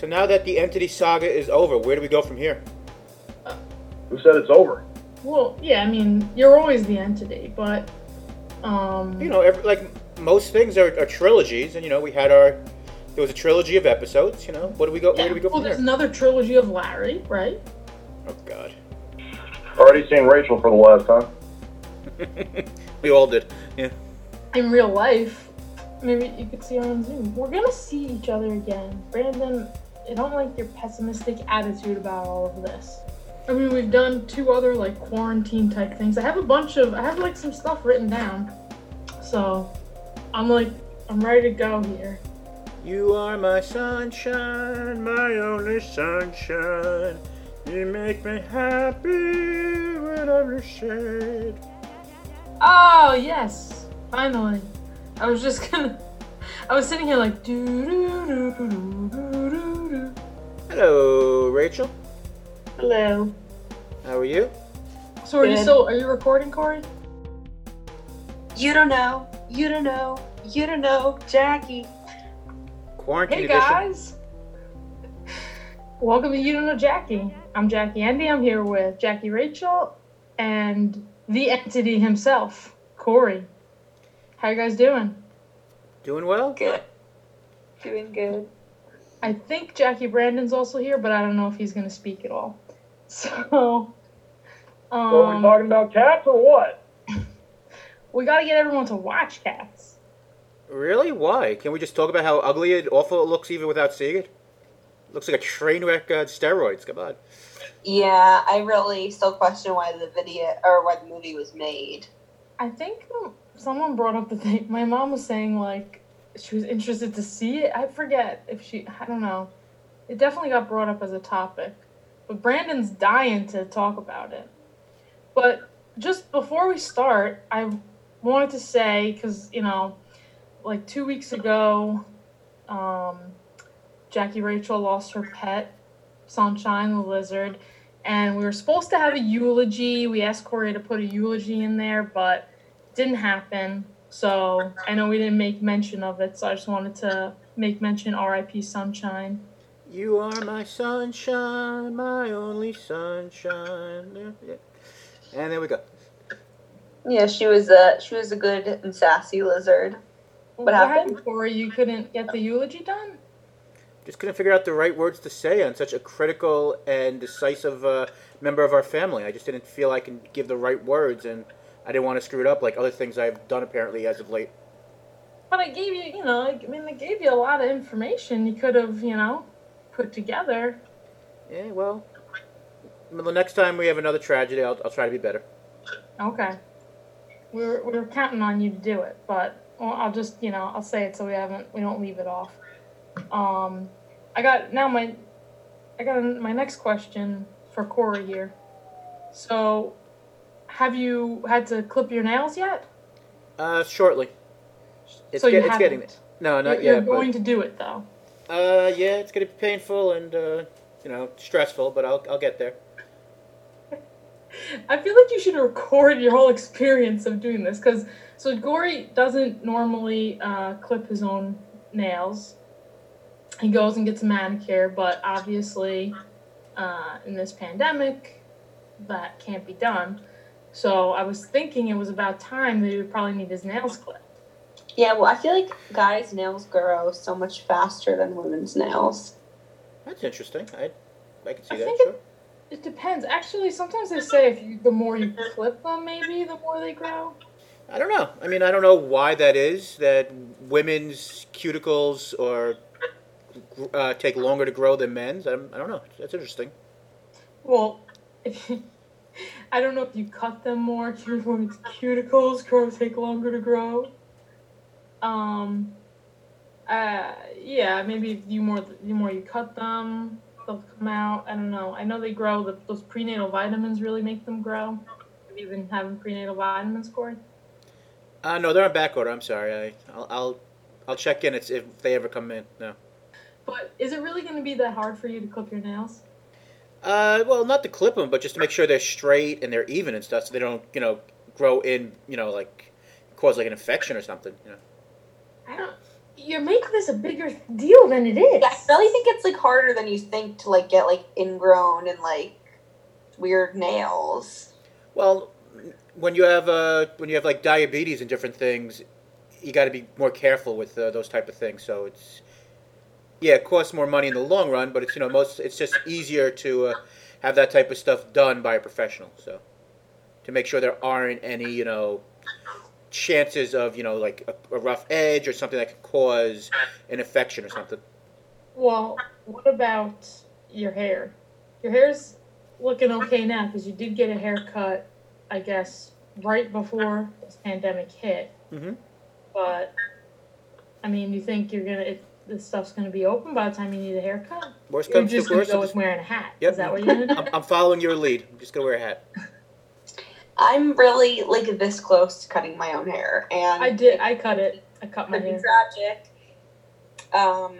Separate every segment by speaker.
Speaker 1: So now that the entity saga is over, where do we go from here?
Speaker 2: Who said it's over?
Speaker 3: Well, yeah, I mean, you're always the entity, but um,
Speaker 1: You know, every, like most things are, are trilogies, and you know, we had our there was a trilogy of episodes. You know, what do we go?
Speaker 3: yeah,
Speaker 1: Where do we go from here?
Speaker 3: well,
Speaker 1: from
Speaker 3: there's
Speaker 1: here?
Speaker 3: another trilogy of Larry, right?
Speaker 1: Oh God,
Speaker 2: Already seen Rachel for the last time.
Speaker 1: we all did. Yeah.
Speaker 3: In real life, maybe you could see her on Zoom. We're gonna see each other again, Brandon. I don't like your pessimistic attitude about all of this. I mean, we've done two other like quarantine type things. I have a bunch of, I have like some stuff written down, so I'm like, I'm ready to go here.
Speaker 1: You are my sunshine, my only sunshine. You make me happy when I'm in shade.
Speaker 3: Oh yes, finally. I was just gonna. I was sitting here like do do do do do do do.
Speaker 1: Hello, Rachel.
Speaker 3: Hello.
Speaker 1: How are you?
Speaker 3: So are you still? Are you recording, Corey?
Speaker 4: You don't know. You don't know. You don't know. Jackie.
Speaker 1: Quarantine
Speaker 3: Hey
Speaker 1: edition.
Speaker 3: guys. Welcome to You Don't Know Jackie. I'm Jackie Andy. I'm here with Jackie Rachel and the entity himself, Corey. How you guys doing?
Speaker 1: Doing well.
Speaker 4: Good. Doing good.
Speaker 3: I think Jackie Brandon's also here, but I don't know if he's gonna speak at all. So,
Speaker 2: Are we
Speaker 3: um,
Speaker 2: talking about cats or what?
Speaker 3: we gotta get everyone to watch Cats.
Speaker 1: Really? Why? Can we just talk about how ugly and awful it looks even without seeing it? Looks like a train wreck on steroids. Come on.
Speaker 4: Yeah, I really still question why the video or why the movie was made.
Speaker 3: I think um, someone brought up the thing. My mom was saying like she was interested to see it. I forget if she. I don't know. It definitely got brought up as a topic, but Brandon's dying to talk about it. But just before we start, I wanted to say because you know, like two weeks ago, um, Jackie Rachel lost her pet, Sunshine the lizard, and we were supposed to have a eulogy. We asked Corey to put a eulogy in there, but didn't happen. So I know we didn't make mention of it, so I just wanted to make mention R.I.P. Sunshine.
Speaker 1: You are my sunshine, my only sunshine. Yeah, yeah. And there we go.
Speaker 4: Yeah, she was a she was a good and sassy lizard. What happened?
Speaker 3: Corey? You couldn't get the eulogy done?
Speaker 1: Just couldn't figure out the right words to say on such a critical and decisive uh, member of our family. I just didn't feel I can give the right words, and I didn't want to screw it up like other things I've done apparently as of late.
Speaker 3: But I gave you, you know, I mean, I gave you a lot of information you could have, you know, put together.
Speaker 1: Yeah, well, the next time we have another tragedy, I'll, I'll try to be better.
Speaker 3: Okay. We're, we were counting on you to do it, but well, I'll just, you know, I'll say it so we haven't, we don't leave it off. Um, I got, now my, I got my next question for Corey here. So, have you had to clip your nails yet?
Speaker 1: Uh, shortly. It's,
Speaker 3: So you
Speaker 1: get, it's getting
Speaker 3: haven't?
Speaker 1: No, not
Speaker 3: you're, you're
Speaker 1: yet. but-
Speaker 3: going to do it though.
Speaker 1: Uh, yeah, it's gonna be painful and uh, you know stressful, but I'll I'll get there.
Speaker 3: I feel like you should record your whole experience of doing this because so Corey doesn't normally uh, clip his own nails. He goes and gets a manicure, but obviously, uh, in this pandemic, that can't be done. So I was thinking it was about time that he would probably need his nails clipped.
Speaker 4: Yeah, well, I feel like guys' nails grow so much faster than women's nails.
Speaker 1: That's interesting. I I can see
Speaker 3: I
Speaker 1: that.
Speaker 3: think
Speaker 1: Sure.
Speaker 3: It depends. Actually, sometimes they say if you, the more you clip them, maybe the more they grow.
Speaker 1: I don't know. I mean, I don't know why that is. That women's cuticles or uh, take longer to grow than men's. I don't, I don't know. That's interesting.
Speaker 3: Well, if I don't know if you cut them more, your women's cuticles grow take longer to grow. Um, uh, yeah, maybe if you more the more you cut them, they'll come out. I don't know. I know they grow. The, those prenatal vitamins really make them grow. Have you been having prenatal vitamins, Corey?
Speaker 1: Uh, no, they're on back order. I'm sorry. I I'll I'll, I'll check in it's, if they ever come in. No.
Speaker 3: But is it really going to be that hard for you to clip your nails?
Speaker 1: Uh, well, not to clip them, but just to make sure they're straight and they're even and stuff, so they don't, you know, grow in, you know, like cause like an infection or something. You know.
Speaker 3: I don't. you're making this a bigger deal than it is.
Speaker 4: Yeah, I really think it's like harder than you think to like get like ingrown and like weird nails.
Speaker 1: Well, when you have uh, when you have like diabetes and different things, you got to be more careful with uh, those type of things. So it's yeah, it costs more money in the long run, but it's you know most it's just easier to uh, have that type of stuff done by a professional. So to make sure there aren't any you know chances of you know like a, a rough edge or something that could cause an infection or something.
Speaker 3: Well, what about your hair? Your hair's looking okay now because you did get a haircut, I guess, right before this pandemic hit.
Speaker 1: Mhm.
Speaker 3: But I mean, you think you're gonna if this stuff's gonna be open by the time you need a haircut?
Speaker 1: Worst
Speaker 3: You're just gonna go
Speaker 1: I'm
Speaker 3: with
Speaker 1: just-
Speaker 3: wearing a hat.
Speaker 1: Yep.
Speaker 3: Is that what you're gonna do?
Speaker 1: I'm, I'm following your lead. I'm just gonna wear a hat.
Speaker 4: I'm really like this close to cutting my own hair, and
Speaker 3: I did. I cut it. I cut my
Speaker 4: could be
Speaker 3: hair.
Speaker 4: tragic. Um,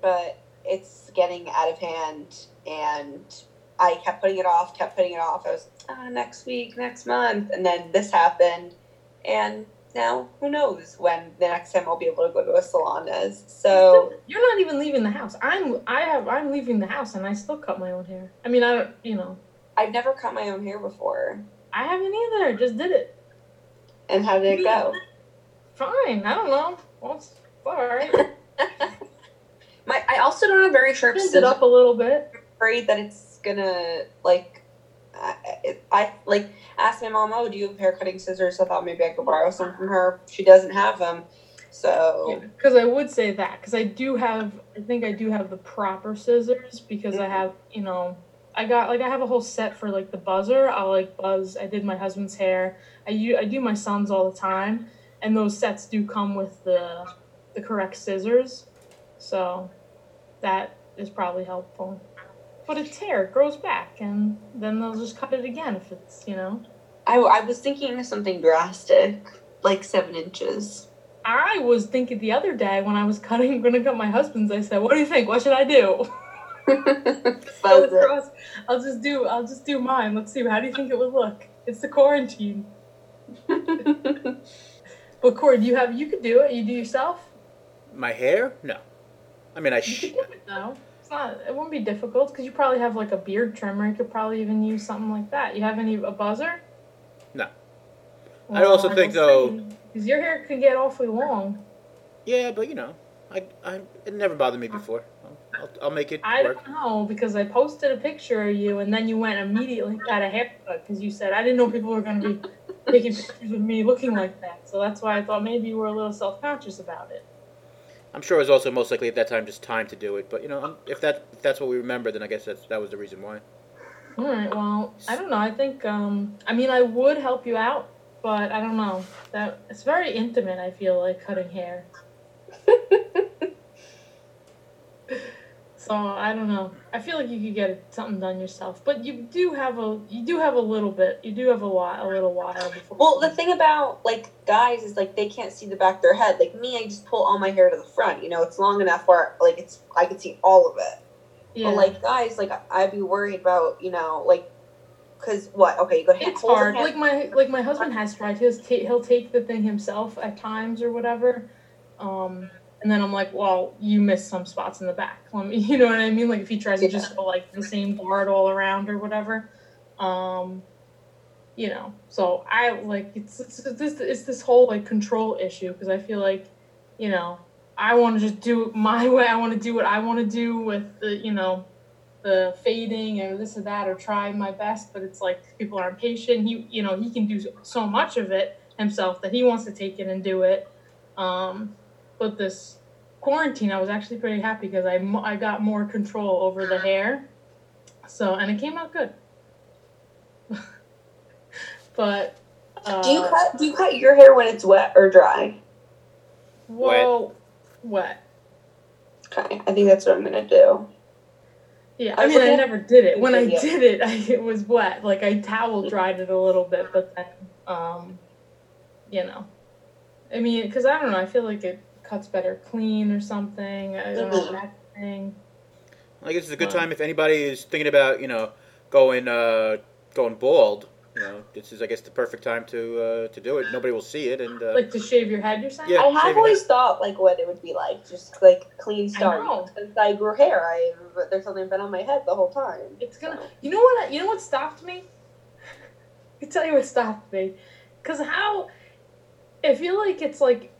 Speaker 4: but it's getting out of hand, and I kept putting it off, kept putting it off. I was ah, next week, next month, and then this happened, and now who knows when the next time I'll be able to go to a salon is. So
Speaker 3: You're not even leaving the house. I'm. I have. I'm leaving the house, and I still cut my own hair. I mean, I don't. You know,
Speaker 4: I've never cut my own hair before.
Speaker 3: I haven't either. Just did it.
Speaker 4: And how did it go?
Speaker 3: Fine. I don't know. Well, it's all right.
Speaker 4: My I also don't have very sharp
Speaker 3: Trimmed it
Speaker 4: scissors.
Speaker 3: up a little bit.
Speaker 4: afraid that it's gonna like I, I like asked my mom, "Oh, do you have hair cutting scissors?" I thought maybe I could borrow some from her. She doesn't have them, so
Speaker 3: Because I would say that because I do have. I think I do have the proper scissors because I mm-hmm. have. You know, I got like I have a whole set for like the buzzer. I'll like buzz. I did my husband's hair. I I do my son's all the time, and those sets do come with the the correct scissors, so that is probably helpful. But its hair grows back, and then they'll just cut it again if it's you know.
Speaker 4: I, I was thinking of something drastic, like seven inches.
Speaker 3: I was thinking the other day when I was cutting, going to cut my husband's. I said, "What do you think? What should I do?" I'll,
Speaker 4: Buzz it.
Speaker 3: I'll just do. I'll just do mine. Let's see. How do you think it would look? It's the quarantine. But Corey, do you have? You could do it. You do yourself.
Speaker 1: My hair? No. I mean, I
Speaker 3: You
Speaker 1: sh-
Speaker 3: could do it though. It's not. It wouldn't be difficult because you probably have like a beard trimmer. You could probably even use something like that. You have any a buzzer?
Speaker 1: No. I also think, though-
Speaker 3: because your hair could get awfully long.
Speaker 1: yeah, but you know, I, I it never bothered me before. I'll, I'll, I'll make it
Speaker 3: I
Speaker 1: work.
Speaker 3: don't know because I posted a picture of you and then you went immediately got a haircut because you said I didn't know people were going to be taking pictures of me looking like that. So that's why I thought maybe you were a little self conscious about it.
Speaker 1: I'm sure it was also most likely at that time just time to do it. But you know, if that if that's what we remember, then I guess that's that was the reason why.
Speaker 3: All right. Well, I don't know. I think um, I mean I would help you out, but I don't know that it's very intimate. I feel like cutting hair. So I don't know. I feel like you could get something done yourself, but you do have a you do have a little bit. You do have a while, a little while before.
Speaker 4: Well, the thing about like guys is like they can't see the back of their head. Like me, I just pull all my hair to the front. You know, it's long enough where like it's I can see all of it.
Speaker 3: yeah.
Speaker 4: But like guys, like I'd be worried about you know like because what? Okay, you go
Speaker 3: It's hard. Like my like my husband has tried. He'll take he'll take the thing himself at times or whatever. Um, and then I'm like, well, you missed some spots in the back. Let me, you know what I mean? Like if he tries to just go like the same guard all around or whatever. Um, you know. So I like it's it's, it's this it's this whole like control issue because I feel like, you know, I want to just do it my way. I want to do what I want to do with the you know the fading or this or that or try my best but it's like people aren't patient he you know he can do so much of it himself that he wants to take it and do it um but this quarantine i was actually pretty happy because i i got more control over the hair so and it came out good but uh,
Speaker 4: do you cut? Do you cut your hair when it's wet or dry?
Speaker 3: well wet
Speaker 4: Okay, I think that's what I'm gonna do.
Speaker 3: Yeah,
Speaker 4: I
Speaker 3: I mean, I never did it. When I
Speaker 4: Yeah.
Speaker 3: did it, I, it was wet. Like I towel dried it a little bit, but then, um, you know, I mean, because I don't know. I feel like it cuts better clean or something. I don't know that thing.
Speaker 1: I guess it's a good time if anybody is thinking about you know going uh, going bald. you know, this is I guess the perfect time to uh, to do it. Nobody will see it, and uh,
Speaker 3: Like to shave your head, you're saying?
Speaker 1: Yeah.
Speaker 4: I have
Speaker 1: shaving
Speaker 4: always thought like what it would be like, just like clean start.
Speaker 3: know.
Speaker 4: Since I grew hair, I there's something been on my head the whole time.
Speaker 3: It's gonna.
Speaker 4: So.
Speaker 3: You know what? You know what stopped me? I can tell you what stopped me. Cause how? I feel like it's like,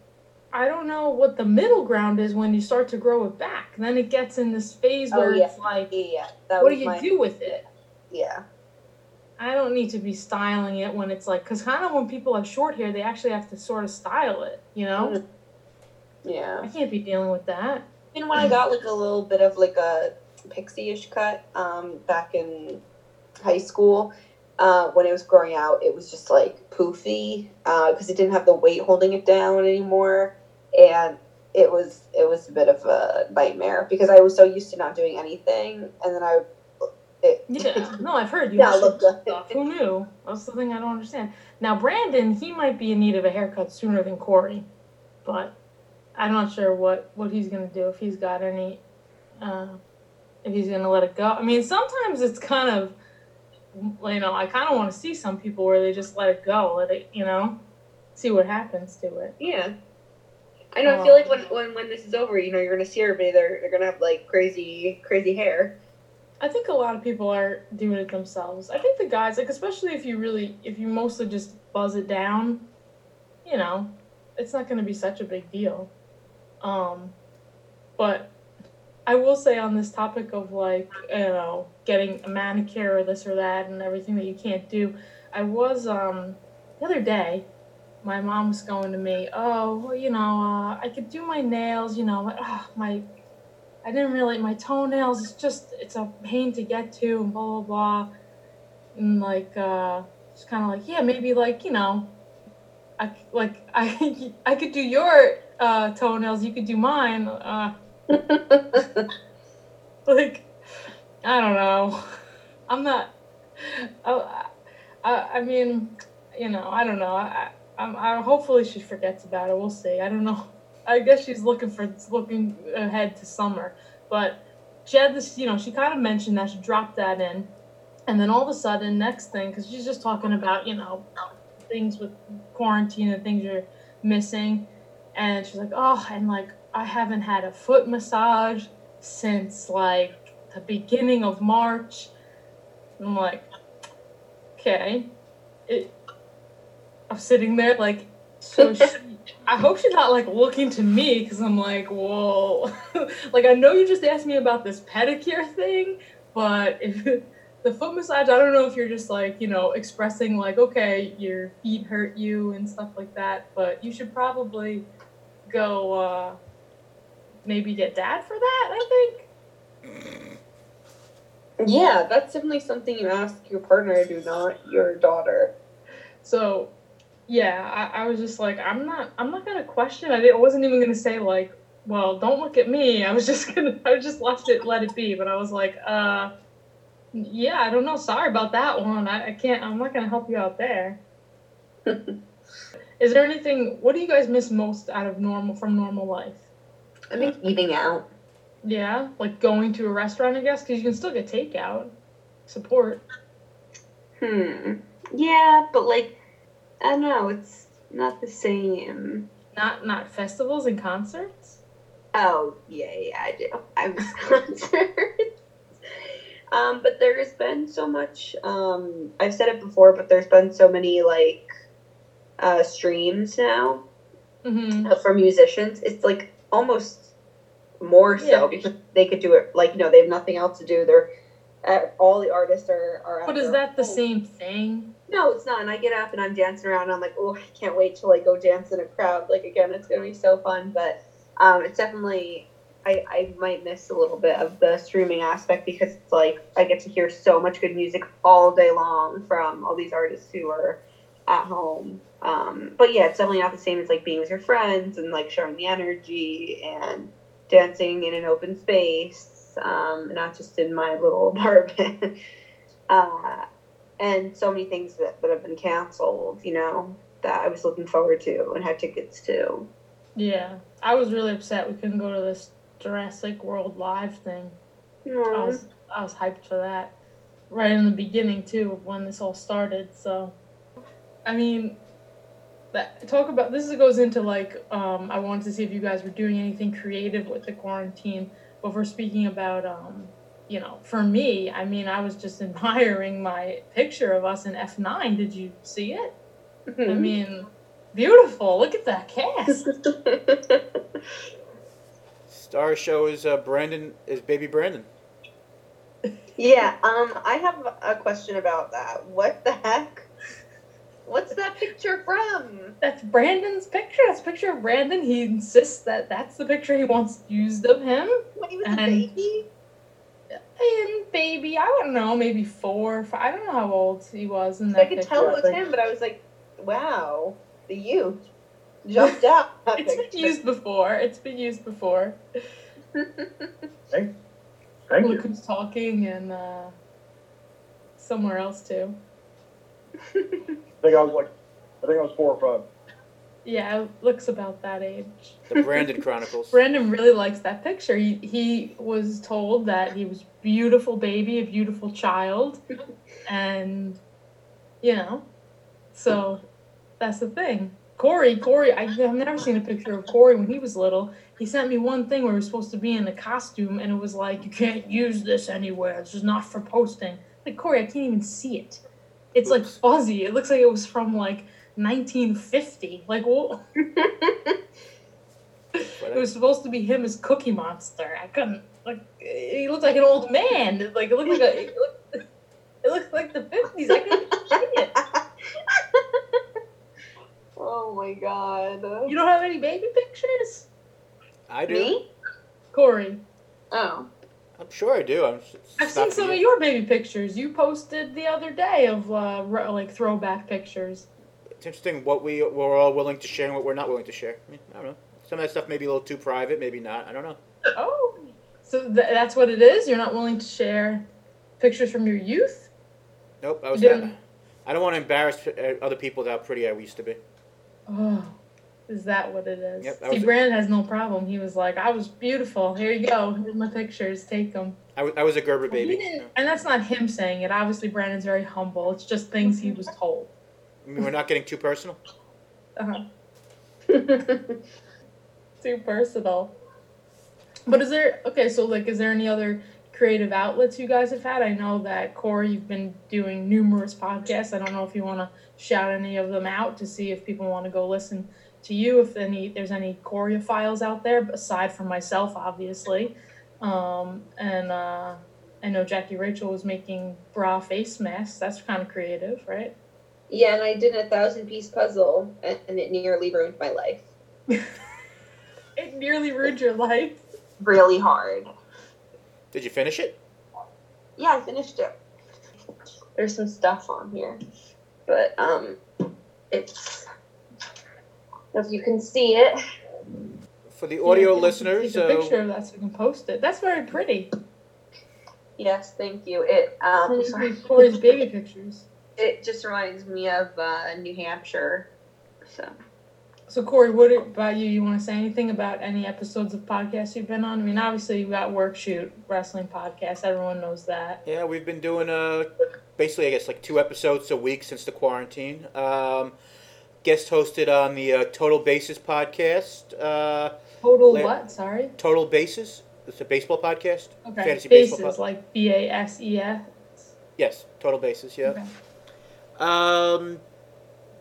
Speaker 3: I don't know what the middle ground is when you start to grow it back. Then it gets in this phase
Speaker 4: Oh,
Speaker 3: where
Speaker 4: yeah.
Speaker 3: it's like,
Speaker 4: Yeah, that
Speaker 3: what do you
Speaker 4: my
Speaker 3: do with it?
Speaker 4: yeah.
Speaker 3: I don't need to be styling it when it's like, cause kind of when people have short hair, they actually have to sort of style it. You know?
Speaker 4: Mm. Yeah.
Speaker 3: I can't be dealing with that.
Speaker 4: And when I got like a little bit of like a pixie-ish cut um, back in high school, uh, when it was growing out, it was just like poofy because it didn't have the weight holding it down anymore, and it was it was a bit of a nightmare because I was so used to not doing anything, and then I it
Speaker 3: Yeah, no, I've heard you.
Speaker 4: Yeah, look good.
Speaker 3: stuff. Who knew? That's the thing I don't understand. Now, Brandon, he might be in need of a haircut sooner than Corey, but I'm not sure what what he's gonna do if he's got any, uh, if he's gonna let it go. I mean, sometimes it's kind of, you know, I kind of want to see some people where they just let it go, let it, you know, see what happens to it.
Speaker 4: Yeah. I know. I feel like when, when when this is over, you know, you're gonna see everybody. They're they're gonna have like crazy crazy hair.
Speaker 3: I think a lot of people are doing it themselves. I think the guys, like especially if you really, if you mostly just buzz it down, you know, it's not going to be such a big deal. Um, but I will say on this topic of like, you know, getting a manicure or this or that and everything that you can't do, I was um the other day. My mom was going to me, oh, well, you know, uh, I could do my nails, you know, but, oh, my I didn't really my toenails. It's just it's a pain to get to and blah blah blah. And like uh, it's kind of like yeah maybe like you know, I, like I I could do your uh, toenails. You could do mine. Uh, like I don't know. I'm not. I, I, I mean, you know, I don't know. I, I, I hopefully she forgets about it. We'll see. I don't know. I guess she's looking for looking ahead to summer, but she had this. You know, she kind of mentioned that she dropped that in, and then all of a sudden, next thing, because she's just talking about you know things with quarantine and things you're missing, and she's like, oh, and like I haven't had a foot massage since like the beginning of March. I'm like, okay, it. I'm sitting there like, so she, I hope she's not like looking to me because I'm like, whoa, like I know you just asked me about this pedicure thing, but if the foot massage, I don't know if you're just like you know expressing like, okay, your feet hurt you and stuff like that, but you should probably go uh maybe get dad for that. I think.
Speaker 4: yeah, that's definitely something you ask your partner to do, not your daughter.
Speaker 3: So, yeah, I, I was just like, I'm not, I'm not gonna question. I, didn't, I wasn't even gonna say like, well, don't look at me. I was just gonna, I just left it, let it be. But I was like, uh, yeah, I don't know. Sorry about that one. I, I can't. I'm not gonna help you out there. Is there anything? What do you guys miss most out of normal from normal life?
Speaker 4: I think eating out.
Speaker 3: Yeah, like going to a restaurant, I guess, because you can still get takeout. Support.
Speaker 4: Hmm. Yeah, but like, I don't know. It's not the same.
Speaker 3: Not not festivals and concerts.
Speaker 4: Oh yeah, yeah, I do. I miss concerts. um, but there has been so much. Um, I've said it before, but there's been so many like uh, streams now
Speaker 3: Mm-hmm.
Speaker 4: for musicians. It's like almost more so
Speaker 3: Yeah.
Speaker 4: because they could do it. Like you know, they have nothing else to do. They're uh, all the artists are are.
Speaker 3: But is that the
Speaker 4: home.
Speaker 3: same thing?
Speaker 4: No, it's not. And I get up and I'm dancing around and I'm like, oh, I can't wait to like go dance in a crowd. Like again, it's gonna be so fun. But um, it's definitely I, I might miss a little bit of the streaming aspect because it's like I get to hear so much good music all day long from all these artists who are at home. Um, but yeah, it's definitely not the same as like being with your friends and like sharing the energy and dancing in an open space, um, not just in my little apartment. uh, and so many things that, that have been canceled, you know, that I was looking forward to and had tickets to.
Speaker 3: Yeah, I was really upset we couldn't go to this Jurassic World live thing. I was I was hyped for that. right in the beginning too of when this all started. So, I mean, that talk about this goes into like um, I wanted to see if you guys were doing anything creative with the quarantine. But we're speaking about um, you know, for me, I mean, I was just admiring my picture of us in F nine. Did you see it? I mean, beautiful. Look at that cast.
Speaker 1: Star show is uh, Brandon is baby Brandon.
Speaker 4: yeah, um, I have a question about that. What the heck? What's that picture from?
Speaker 3: That's Brandon's picture. That's a picture of Brandon. He insists that that's the picture he wants used of him.
Speaker 4: When he was
Speaker 3: And-
Speaker 4: a baby?
Speaker 3: And baby, I don't know, maybe four, five. I don't know how old he was in
Speaker 4: I
Speaker 3: that
Speaker 4: could
Speaker 3: picture.
Speaker 4: tell it was
Speaker 3: but
Speaker 4: him, but I was like, wow, the youth jumped out. that
Speaker 3: It's been used before. It's been used before.
Speaker 2: Thank
Speaker 3: Look
Speaker 2: you.
Speaker 3: who's talking and uh, somewhere else too.
Speaker 2: I think I was like, I think I was four or five.
Speaker 3: Yeah, looks about that age.
Speaker 1: The Brandon Chronicles.
Speaker 3: Brandon really likes that picture. He he was told that he was beautiful baby, a beautiful child, and you know, so that's the thing. Corey, Corey, I, I've never seen a picture of Corey when he was little. He sent me one thing where he was supposed to be in a costume, and it was like, you can't use this anywhere. This is not for posting. Like Corey, I can't even see it. It's like
Speaker 1: Oops.
Speaker 3: fuzzy. It looks like it was from like 1950. Like, what? It was supposed to be him as Cookie Monster. I couldn't like. He looked like an old man. Like it looked like a. It looked, it looked like the fifties. I couldn't see it.
Speaker 4: oh my god.
Speaker 3: You don't have any baby pictures,
Speaker 1: I do.
Speaker 4: Me?
Speaker 3: Corey.
Speaker 4: Oh.
Speaker 1: I'm sure I do. I'm, it's
Speaker 3: I've seen some
Speaker 1: you.
Speaker 3: of your baby pictures. You posted the other day of uh, ro- like throwback pictures.
Speaker 1: It's interesting what we we're all willing to share and what we're not willing to share. I mean, I don't know. Some of that stuff may be a little too private, maybe not. I don't know.
Speaker 3: Oh, so th- that's what it is. You're not willing to share pictures from your youth.
Speaker 1: Nope. I was.
Speaker 3: didn't-
Speaker 1: I don't want to embarrass uh, other people with how pretty I used to be.
Speaker 3: Oh, is that what it is?
Speaker 1: Yep,
Speaker 3: See,
Speaker 1: was-
Speaker 3: Brandon has no problem. He was like, "I was beautiful. Here you go. Here's my pictures. Take them."
Speaker 1: I was, a Gerber baby.
Speaker 3: and that's not him saying it. Obviously, Brandon's very humble. It's just things he was told.
Speaker 1: I mean, we're not getting too personal.
Speaker 3: Uh-huh. Too personal. But is there okay? So like, is there any other creative outlets you guys have had? I know that Corey, you've been doing numerous podcasts. I don't know if you want to shout any of them out to see if people want to go listen to you. If any, there's any Corey files out there aside from myself, obviously. Um, and uh, I know Jackie Rachel was making bra face masks. That's kind of creative, right?
Speaker 4: Yeah, and I did a thousand piece puzzle, and and it nearly ruined my life.
Speaker 3: It nearly ruined your life.
Speaker 4: Really hard.
Speaker 1: Did you finish it?
Speaker 4: Yeah, I finished it. There's some stuff on here, but um, it's if you can see it.
Speaker 1: For the audio
Speaker 3: Yeah,
Speaker 1: listeners,
Speaker 3: take a
Speaker 1: uh,
Speaker 3: picture of that so we can post it. That's very pretty.
Speaker 4: Yes, thank you. It um, sorry.
Speaker 3: Corey's baby pictures.
Speaker 4: It just reminds me of uh, New Hampshire. So
Speaker 3: So Corey, what about you? You want to say anything about any episodes of podcasts you've been on? I mean, obviously you've got Work Shoot Wrestling Podcast. Everyone knows that.
Speaker 1: yeah, we've been doing uh, basically, I guess, like two episodes a week since the quarantine. Um, guest hosted on the uh, Total Bases podcast. Uh,
Speaker 3: Total
Speaker 1: La-
Speaker 3: what? Sorry.
Speaker 1: Total Bases. It's a baseball podcast.
Speaker 3: Okay.
Speaker 1: Fantasy
Speaker 3: Bases
Speaker 1: baseball. pod-
Speaker 3: like B A S E S.
Speaker 1: Yes, Total Bases. Yeah.
Speaker 3: Okay.
Speaker 1: Um,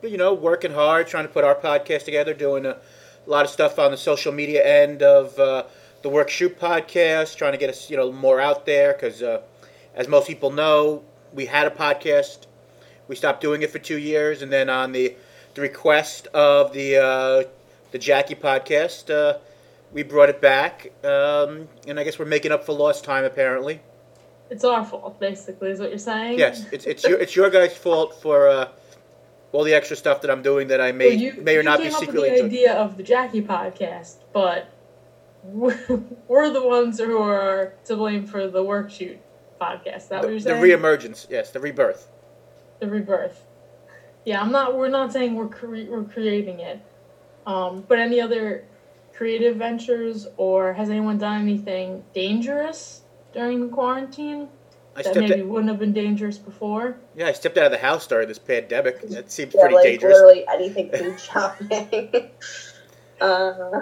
Speaker 1: you know, working hard, trying to put our podcast together, doing a lot of stuff on the social media end of uh, the Work Shoot podcast, trying to get us, you know, more out there because, uh, as most people know, we had a podcast. We stopped doing it for two years, and then on the the request of the uh, the Jackie podcast, uh, we brought it back, um, and I guess we're making up for lost time apparently.
Speaker 3: It's our fault, basically, is what you're saying.
Speaker 1: Yes, it's it's your it's your guys' fault for uh, all the extra stuff that I'm doing that I may
Speaker 3: Well, you,
Speaker 1: may or
Speaker 3: you
Speaker 1: not be
Speaker 3: came up
Speaker 1: secretly
Speaker 3: with the idea of the Jackie podcast, but we're the ones who are to blame for the work shoot podcast. Is that what
Speaker 1: The,
Speaker 3: you're saying?
Speaker 1: the reemergence, yes, the rebirth.
Speaker 3: the rebirth. Yeah, I'm not. We're not saying we're cre- we're creating it. Um, but any other creative ventures, or has anyone done anything dangerous during the quarantine?
Speaker 1: I
Speaker 3: that maybe
Speaker 1: out,
Speaker 3: wouldn't have been dangerous before.
Speaker 1: yeah, I stepped out of the house during this pandemic. That seems
Speaker 4: Yeah,
Speaker 1: pretty
Speaker 4: like
Speaker 1: dangerous.
Speaker 4: literally anything food shopping. uh,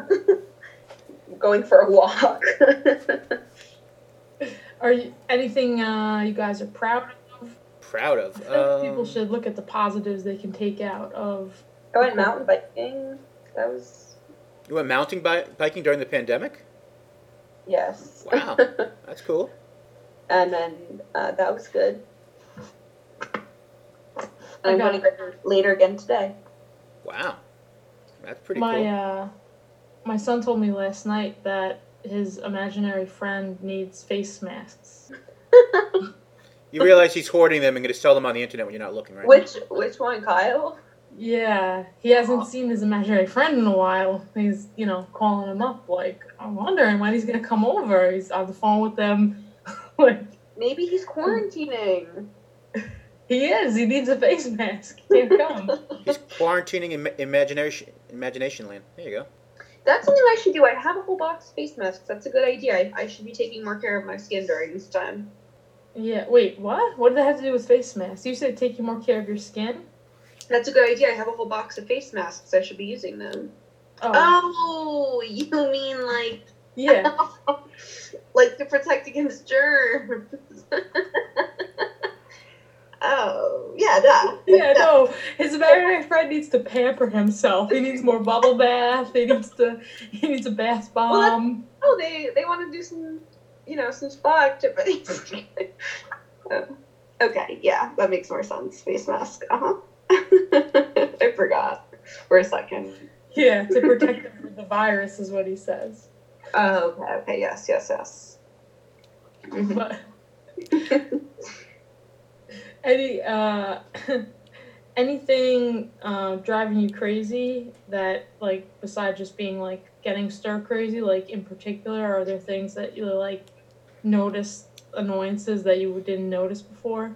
Speaker 4: going for a walk.
Speaker 3: Are you anything uh, you guys are proud of?
Speaker 1: Proud
Speaker 3: I
Speaker 1: of.
Speaker 3: feel like people
Speaker 1: Um,
Speaker 3: should look at the positives they can take out of.
Speaker 4: I went mountain biking. That was
Speaker 1: you went mountain bi- biking during the pandemic?
Speaker 4: Yes.
Speaker 1: Wow. That's cool.
Speaker 4: and then uh, that was good.
Speaker 3: I
Speaker 4: I'm going to go later again today.
Speaker 1: Wow. That's pretty
Speaker 3: my
Speaker 1: cool.
Speaker 3: uh, my son told me last night that his imaginary friend needs face masks.
Speaker 1: You realize he's hoarding them and going to sell them on the internet when you're not looking, right?
Speaker 4: Which which one, Kyle?
Speaker 3: Yeah, he hasn't seen his imaginary friend in a while. He's, you know, calling him up like, I'm wondering when he's gonna come over. He's on the phone with them. like,
Speaker 4: Maybe he's quarantining.
Speaker 3: he is. He needs a face mask. He can't come.
Speaker 1: He's quarantining in imagination, imagination land. There you go.
Speaker 4: That's something I should do. I have a whole box of face masks. That's a good idea. I, I should be taking more care of my skin during this time.
Speaker 3: yeah. Wait, what? What did that have to do with face masks? You said taking more care of your skin.
Speaker 4: That's a good idea. I have a whole box of face masks. I should be using them.
Speaker 3: Oh,
Speaker 4: Oh, you mean like
Speaker 3: yeah.
Speaker 4: like to protect against germs? oh, yeah, duh.
Speaker 3: Yeah, no. His imaginary friend needs to pamper himself. He needs more bubble bath. He needs to. He needs a bath
Speaker 4: Well,
Speaker 3: bomb.
Speaker 4: Oh, they they want to do some, you know, some spa activities. Oh, okay, yeah, that makes more sense. Face mask. Uh huh. I forgot for a second.
Speaker 3: Yeah, to protect him from the virus is what he says.
Speaker 4: Oh, okay, okay, yes, yes, yes. Mhm.
Speaker 3: But any uh anything uh, driving you crazy that like besides just being like getting stir crazy like in particular are there things that you like notice annoyances that you didn't notice before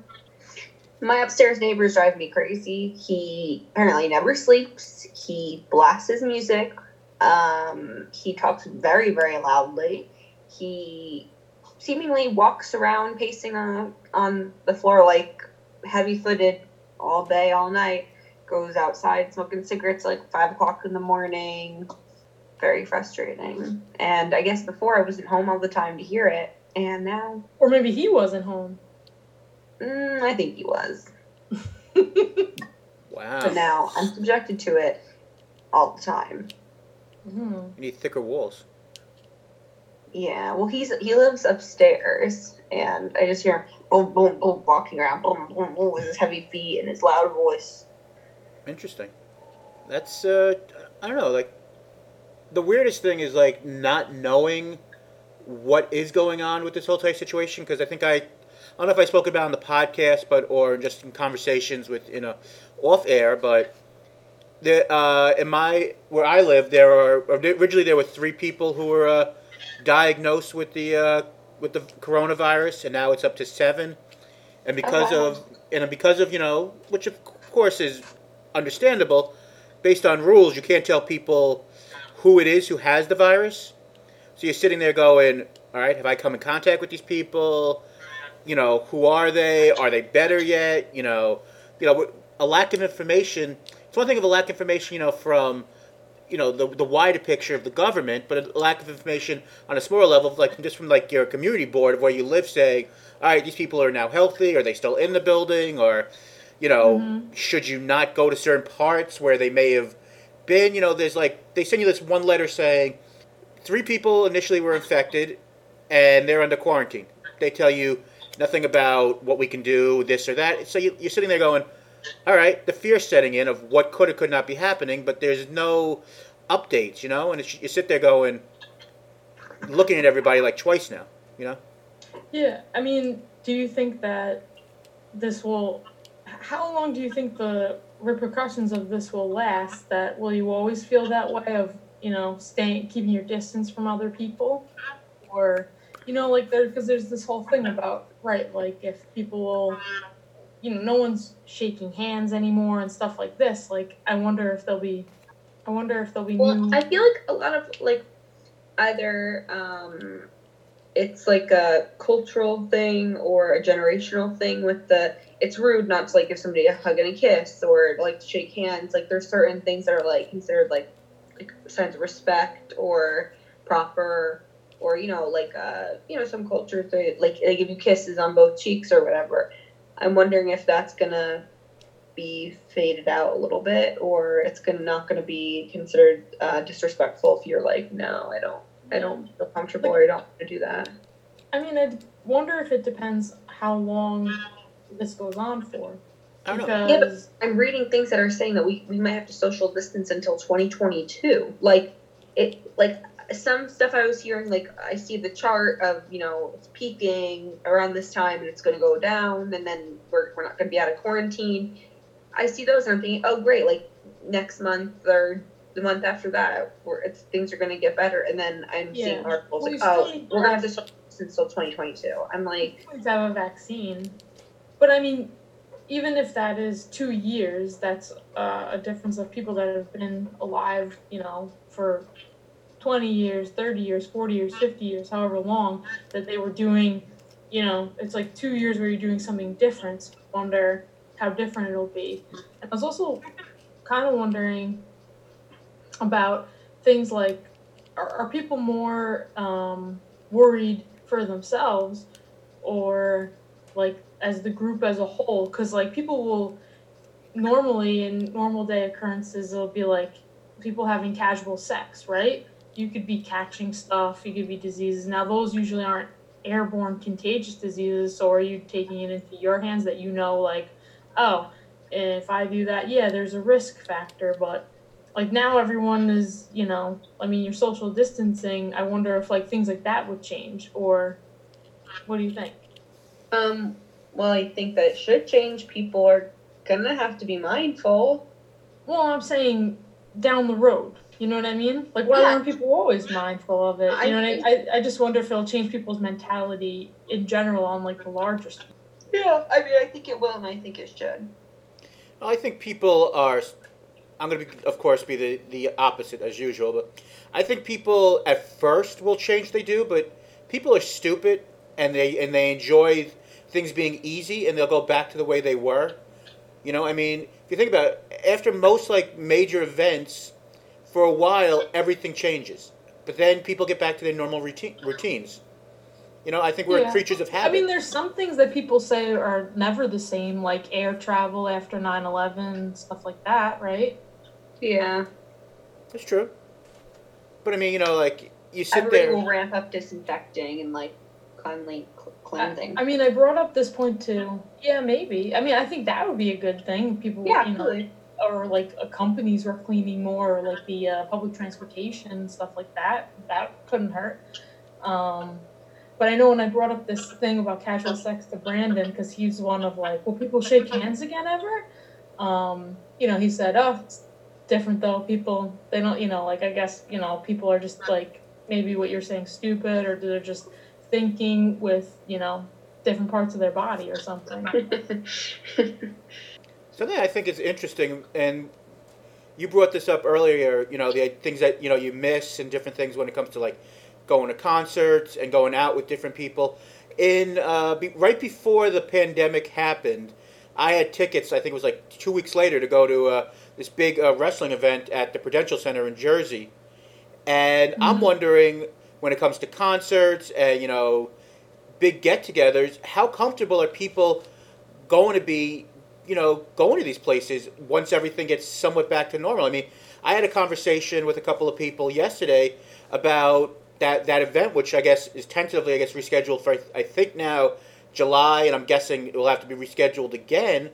Speaker 4: My upstairs neighbors drive me crazy. He apparently never sleeps. He blasts his music. Um, he talks very, very loudly. He seemingly walks around pacing on, on the floor like heavy footed all day, all night. Goes outside smoking cigarettes like five o'clock in the morning. Very frustrating. And I guess before I wasn't home all the time to hear it. And now,
Speaker 3: or maybe he wasn't home
Speaker 4: mm, I think he was.
Speaker 1: Wow.
Speaker 4: but now I'm subjected to it all the time.
Speaker 3: Hmm.
Speaker 1: You need thicker walls.
Speaker 4: Yeah, well, he's he lives upstairs, and I just hear him boom, boom, boom, walking around, boom, boom, boom, with his heavy feet and his loud voice.
Speaker 1: Interesting. That's uh, I don't know. Like, the weirdest thing is like not knowing what is going on with this whole entire situation because I think I, I don't know if I spoke about it on the podcast, but or just in conversations with you know, off air, but. The, uh, in my where I live, there are originally there were three people who were uh, diagnosed with the uh, with the coronavirus, and now it's up to seven. And because
Speaker 4: wow.
Speaker 1: of and because of you know, which of course is understandable, based on rules, you can't tell people who it is who has the virus. So you're sitting there going, "All right, have I come in contact with these people? You know, who are they? Are they better yet? You know, you know, a lack of information. It's one thing of a lack of information, you know, from you know the the wider picture of the government, but a lack of information on a smaller level, like just from like your community board of where you live, saying, "All right, these people are now healthy. Are they still in the building? Or, you know, mm-hmm. should you not go to certain parts where they may have been? You know, there's like they send you this one letter saying three people initially were infected, and they're under quarantine. They tell you nothing about what we can do, this or that. So you, you're sitting there going." all right, the fear setting in of what could or could not be happening, but there's no updates, you know, and you sit there going, looking at everybody like twice now, you know.
Speaker 3: Yeah, I mean, do you think that this will? How long do you think the repercussions of this will last? That will you always feel that way of you know staying, keeping your distance from other people, or you know, like there because there's this whole thing about right, like if people will, you know, no one's shaking hands anymore and stuff like this. Like, I wonder if there'll be, I wonder if there'll be
Speaker 4: Well,
Speaker 3: new.
Speaker 4: I feel like a lot of like either um, it's like a cultural thing or a generational thing with the it's rude not to like give somebody a hug and a kiss or like to shake hands like there's certain things that are like considered like, like signs of respect or proper or you know like uh you know some cultures they like they give you kisses on both cheeks or whatever i'm wondering if that's gonna be faded out a little bit or it's gonna not gonna be considered uh, disrespectful if you're like no i don't i don't feel comfortable or i don't want to do that
Speaker 3: I mean, I wonder if it depends how long this goes on for.
Speaker 1: I don't know.
Speaker 3: Because
Speaker 4: Yeah, but- i'm reading things that are saying that we, we might have to social distance until 2022 like it like some stuff i was hearing like i see the chart of you know it's peaking around this time and it's going to go down and then we're, we're not going to be out of quarantine. I see those and i'm thinking oh great like next month or the month after that things are going to get better. And then i'm seeing articles
Speaker 3: Well,
Speaker 4: like oh we're going to have to distance until 2022 i'm like
Speaker 3: always have a vaccine. But I mean, even if that is two years, that's uh, a difference of people that have been alive, you know, for 20 years, 30 years, 40 years, 50 years, however long that they were doing, you know, it's like two years where you're doing something different. Wonder how different it'll be. And I was also kind of wondering about things like are, are people more um, worried for themselves or like as the group as a whole because like people will normally in normal day occurrences it'll be like people having casual sex right you could be catching stuff you could be diseases now those usually aren't airborne contagious diseases so are you taking it into your hands that you know like oh if i do that yeah there's a risk factor but like now everyone is you know i mean you're social distancing i wonder if like things like that would change or what do you think
Speaker 4: Um, well, I think that it should change. People are gonna have to be mindful.
Speaker 3: well i'm saying down the road you know what i mean like why
Speaker 4: Yeah.
Speaker 3: aren't people always mindful of it
Speaker 4: I
Speaker 3: you know what I, I i just wonder if it'll change people's mentality in general on like the larger scale
Speaker 4: Yeah, I mean, I think it will, and I think it should.
Speaker 1: I think people are. I'm going to, be, of course, be the, the opposite as usual, but I think people at first will change. They do, but people are stupid and they and they enjoy things being easy, and they'll go back to the way they were. You know, I mean, if you think about it, after most like major events, for a while everything changes, but then people get back to their normal routine, routines. You know, I think we're
Speaker 3: Yeah.
Speaker 1: creatures of habit.
Speaker 3: i mean there's some things that people say are never the same like air travel after 9-11 stuff like that right
Speaker 4: Yeah,
Speaker 1: that's true. But I mean, you know, like you sit
Speaker 4: everybody
Speaker 1: there.
Speaker 4: will ramp up disinfecting and like cleanly cl- cleansing.
Speaker 3: I mean, I brought up this point too. Yeah, maybe. I mean, I think that would be a good thing. People,
Speaker 4: yeah,
Speaker 3: you know,
Speaker 4: absolutely.
Speaker 3: Or like uh, companies were cleaning more, like the uh, public transportation stuff like that. That couldn't hurt. Um, but I know when I brought up this thing about casual sex to Brandon, because he's one of like, will people shake hands again ever? Um, you know, he said, oh, it's different though. People, they don't, you know, like I guess, you know, people are just like maybe what you're saying stupid, or they're just thinking with, you know, different parts of their body or something.
Speaker 1: Something I think is interesting, and you brought this up earlier. You know, the things that you know you miss and different things when it comes to like going to concerts and going out with different people. In uh, be, right before the pandemic happened, I had tickets. I think it was like two weeks later to go to uh, this big uh, wrestling event at the Prudential Center in Jersey, and I'm
Speaker 3: Mhm.
Speaker 1: wondering when it comes to concerts and you know big get-togethers, how comfortable are people going to be you know, going to these places once everything gets somewhat back to normal. I mean, I had a conversation with a couple of people yesterday about that that event, which I guess is tentatively, I guess, rescheduled for I think now July, and I'm guessing it will have to be rescheduled again.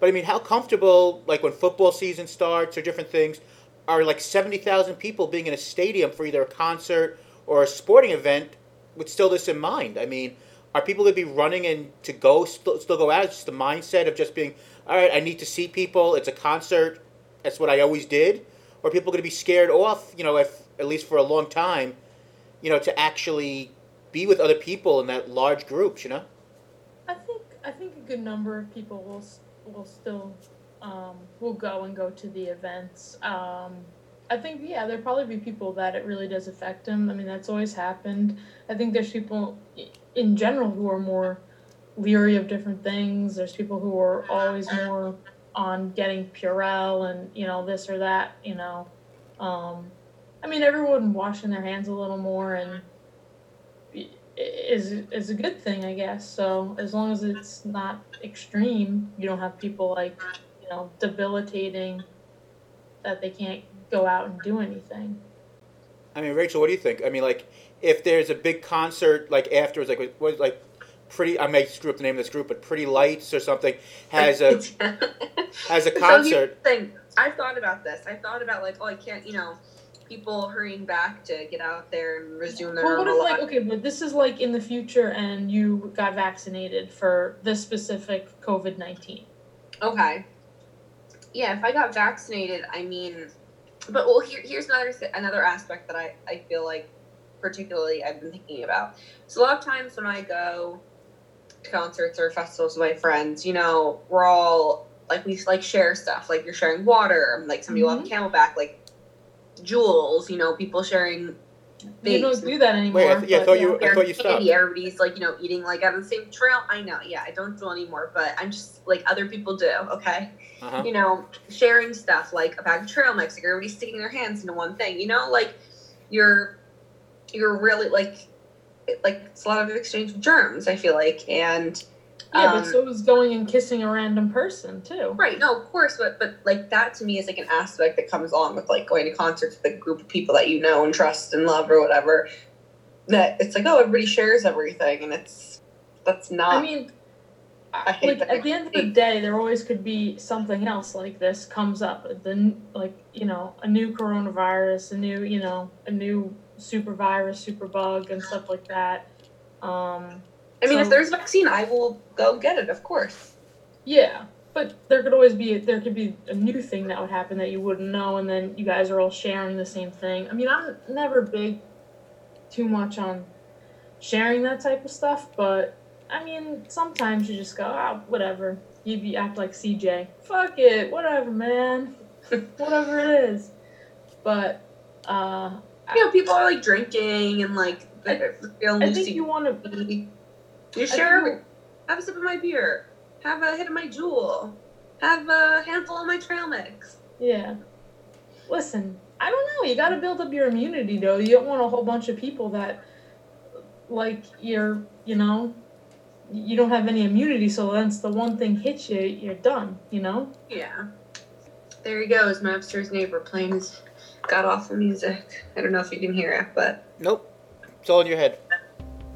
Speaker 1: But I mean, how comfortable, like when football season starts or different things, are like seventy thousand people being in a stadium for either a concert or a sporting event with still this in mind? I mean, are people going to be running and to go still, still go out? It's just the mindset of just being, all right, I need to see people. It's a concert. That's what I always did. Or are people going to be scared off, you know, if, at least for a long time, you know, to actually be with other people in that large groups, you know?
Speaker 3: I think I think a good number of people will will still um, will go and go to the events. Um, I think yeah, there'll probably be people that it really does affect them. I mean, that's always happened. I think there's people in general who are more leery of different things. There's people who are always more on getting Purell and you know this or that. You know, um, I mean, everyone washing their hands a little more and is is a good thing, I guess. So as long as it's not extreme, you don't have people like you know debilitating that they can't go out and do anything.
Speaker 1: I mean, Rachel, what do you think? I mean, like, if there's a big concert, like afterwards, like what, like pretty, I may screw up the name of this group, but Pretty Lights or something has a has a concert.
Speaker 4: here's the thing. I've thought about this. I've thought about like, oh, I can't, you know, people hurrying back to get out there and resume their
Speaker 3: Well, what
Speaker 4: normal
Speaker 3: if like
Speaker 4: life.
Speaker 3: okay, but this is like in the future and you got vaccinated for this specific COVID nineteen.
Speaker 4: Okay. Yeah, if I got vaccinated, I mean, but well, here, here's another another aspect that I I feel like particularly I've been thinking about. So a lot of times when I go to concerts or festivals with my friends, you know, we're all like we like share stuff. Like you're sharing water. Like some people have CamelBak. Like Juuls. You know, people sharing.
Speaker 3: You don't do that anymore.
Speaker 1: Wait, I th- yeah, I thought you- I thought you stopped.
Speaker 4: candy. Everybody's like, you know, eating like on the same trail. I know, yeah, I don't do anymore, but I'm just like other people do. Okay,
Speaker 1: Uh-huh.
Speaker 4: you know, sharing stuff like a bag of trail mix. Like everybody's sticking their hands into one thing. You know, like you're you're really like it- like it's a lot of exchange of germs. I feel like, and
Speaker 3: Yeah,
Speaker 4: um,
Speaker 3: but so is going and kissing a random person too.
Speaker 4: Right, no, of course, but but like that to me is like an aspect that comes along with like going to concerts with a group of people that you know and trust and love or whatever. That it's like oh everybody shares everything and it's that's not.
Speaker 3: I mean,
Speaker 4: I
Speaker 3: like at the end of the day, there always could be something else like this comes up. The like you know a new coronavirus, a new you know a new super virus, super bug, and stuff like that. Um,
Speaker 4: I mean, if there's a vaccine, I will go get it, of course.
Speaker 3: yeah, but there could always be there could be a new thing that would happen that you wouldn't know, and then you guys are all sharing the same thing. I mean, I'm never big too much on sharing that type of stuff, but I mean, sometimes you just go, ah, whatever. You be act like CJ. Fuck it, whatever, man. whatever it is. But uh,
Speaker 4: You know, people are like drinking and like they're feeling
Speaker 3: I think you want to.
Speaker 4: be. You
Speaker 3: I
Speaker 4: share. Have a sip of my beer. Have a hit of my Juul. Have a handful of my trail mix.
Speaker 3: Yeah. Listen, I don't know. You got to build up your immunity, though. You don't want a whole bunch of people that, like, you're, you know, you don't have any immunity. So once the one thing hits you, you're done. You know.
Speaker 4: Yeah. There he goes, my upstairs neighbor playing his god awful music. I don't know if you can hear it, but
Speaker 1: Nope, it's all in your head.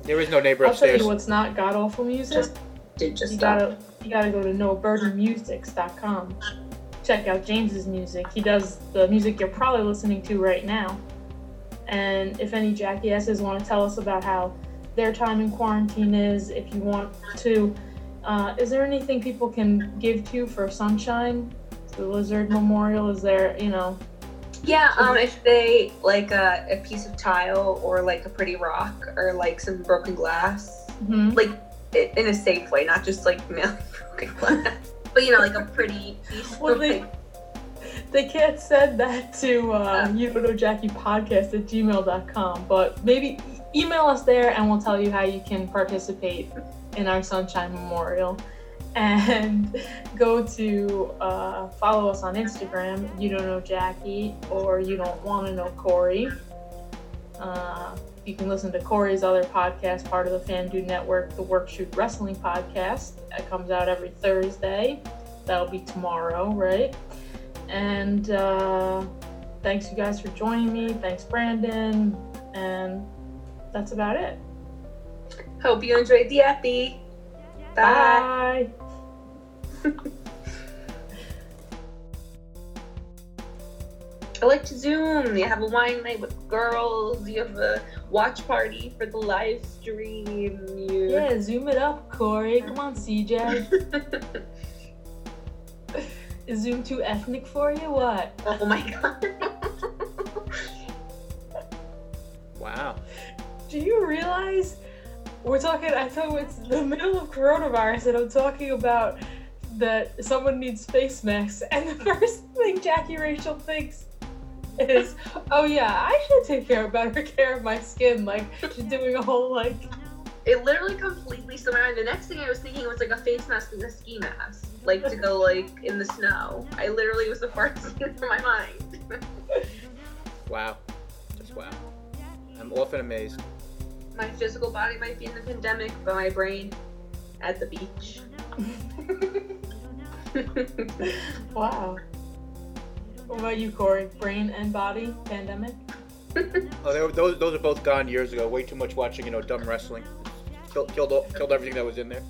Speaker 1: There is no neighbor
Speaker 3: I'll tell you what's not god awful music.
Speaker 4: dude just
Speaker 3: You
Speaker 4: stop.
Speaker 3: gotta you gotta go to noburdenmusics.com. Check out James's music. He does the music you're probably listening to right now. And if any jackasses want to tell us about how their time in quarantine is, if you want to, uh, is there anything people can give to for Sunshine? The Lizard Memorial? Is there, you know?
Speaker 4: Yeah, um, if they like a, a piece of tile or like a pretty rock or like some broken glass,
Speaker 3: hmm
Speaker 4: like in a safe way, not just like mailing broken glass, but you know, like a pretty piece.
Speaker 3: Well,
Speaker 4: of,
Speaker 3: they-
Speaker 4: like,
Speaker 3: They can't send that to uh, you don't know Jackie podcast at gmail.com, but maybe email us there and we'll tell you how you can participate in our Sunshine Memorial. And go to uh, follow us on Instagram, you don't know Jackie, or you don't want to know Corey. Uh, you can listen to Corey's other podcast, part of the Fan Dude Network, the Work Shoot Wrestling podcast. That comes out every Thursday. That'll be tomorrow, right? And uh, thanks you guys for joining me. Thanks, Brandon. And that's about it.
Speaker 4: hope you enjoyed the epi. Bye.
Speaker 3: Bye.
Speaker 4: I like to Zoom. You have a wine night with girls. You have a watch party for the live stream. You...
Speaker 3: Yeah, zoom it up, Corey. Come on, CJ. Is Zoom too ethnic for you? What?
Speaker 4: oh my god.
Speaker 1: Wow.
Speaker 3: Do you realize we're talking? I thought it's the middle of coronavirus, and I'm talking about that someone needs face masks, and the first thing Jackie Rachel thinks is, oh yeah, I should take care better care of my skin. Like she's doing a whole like
Speaker 4: It literally completely slipped my. The next thing I was thinking was like a face mask and a ski mask, like to go like in the snow. I literally was the first thing through my mind.
Speaker 1: Wow. Just wow. I'm often amazed.
Speaker 4: my physical body might be in the pandemic, but my brain at the beach.
Speaker 3: wow. What about you, Corey? Brain and body pandemic?
Speaker 1: Oh, they were, those those are both gone years ago. Way too much watching, you know, dumb wrestling. Killed killed, killed everything that was in there.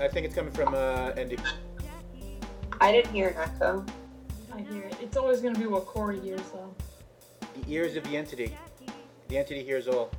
Speaker 1: I think it's coming from uh, Andy.
Speaker 4: I didn't hear an echo.
Speaker 3: I hear it. It's always gonna be what Corey hears though.
Speaker 1: The ears of the entity. The entity hears all.